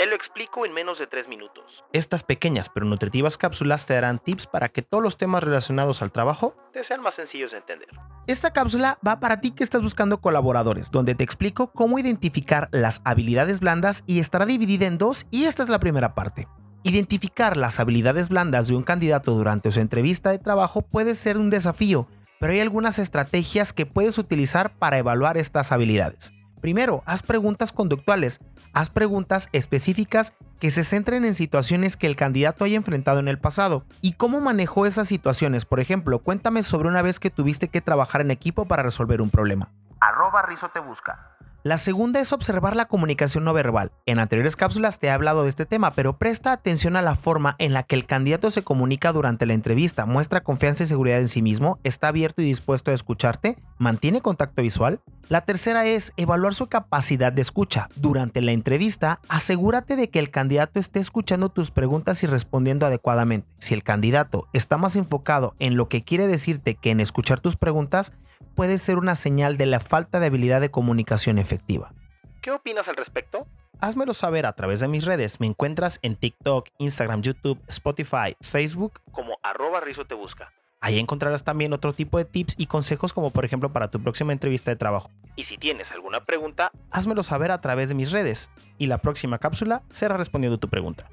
Te lo explico en menos de 3 minutos. Estas pequeñas pero nutritivas cápsulas te darán tips para que todos los temas relacionados al trabajo te sean más sencillos de entender. Esta cápsula va para ti que estás buscando colaboradores, donde te explico cómo identificar las habilidades blandas y estará dividida en dos y esta es la primera parte. Identificar las habilidades blandas de un candidato durante su entrevista de trabajo puede ser un desafío, pero hay algunas estrategias que puedes utilizar para evaluar estas habilidades. Primero, haz preguntas conductuales. Haz preguntas específicas que se centren en situaciones que el candidato haya enfrentado en el pasado. ¿Y cómo manejó esas situaciones? Por ejemplo, cuéntame sobre una vez que tuviste que trabajar en equipo para resolver un problema. Arroba te busca. La segunda es observar la comunicación no verbal. En anteriores cápsulas te he hablado de este tema, pero presta atención a la forma en la que el candidato se comunica durante la entrevista, muestra confianza y seguridad en sí mismo, está abierto y dispuesto a escucharte, mantiene contacto visual. La tercera es evaluar su capacidad de escucha. Durante la entrevista, asegúrate de que el candidato esté escuchando tus preguntas y respondiendo adecuadamente. Si el candidato está más enfocado en lo que quiere decirte que en escuchar tus preguntas, puede ser una señal de la falta de habilidad de comunicación. ¿Qué opinas al respecto? Házmelo saber a través de mis redes. Me encuentras en TikTok, Instagram, YouTube, Spotify, Facebook como arroba Rizo te busca. Ahí encontrarás también otro tipo de tips y consejos como por ejemplo para tu próxima entrevista de trabajo. Y si tienes alguna pregunta, házmelo saber a través de mis redes y la próxima cápsula será respondiendo tu pregunta.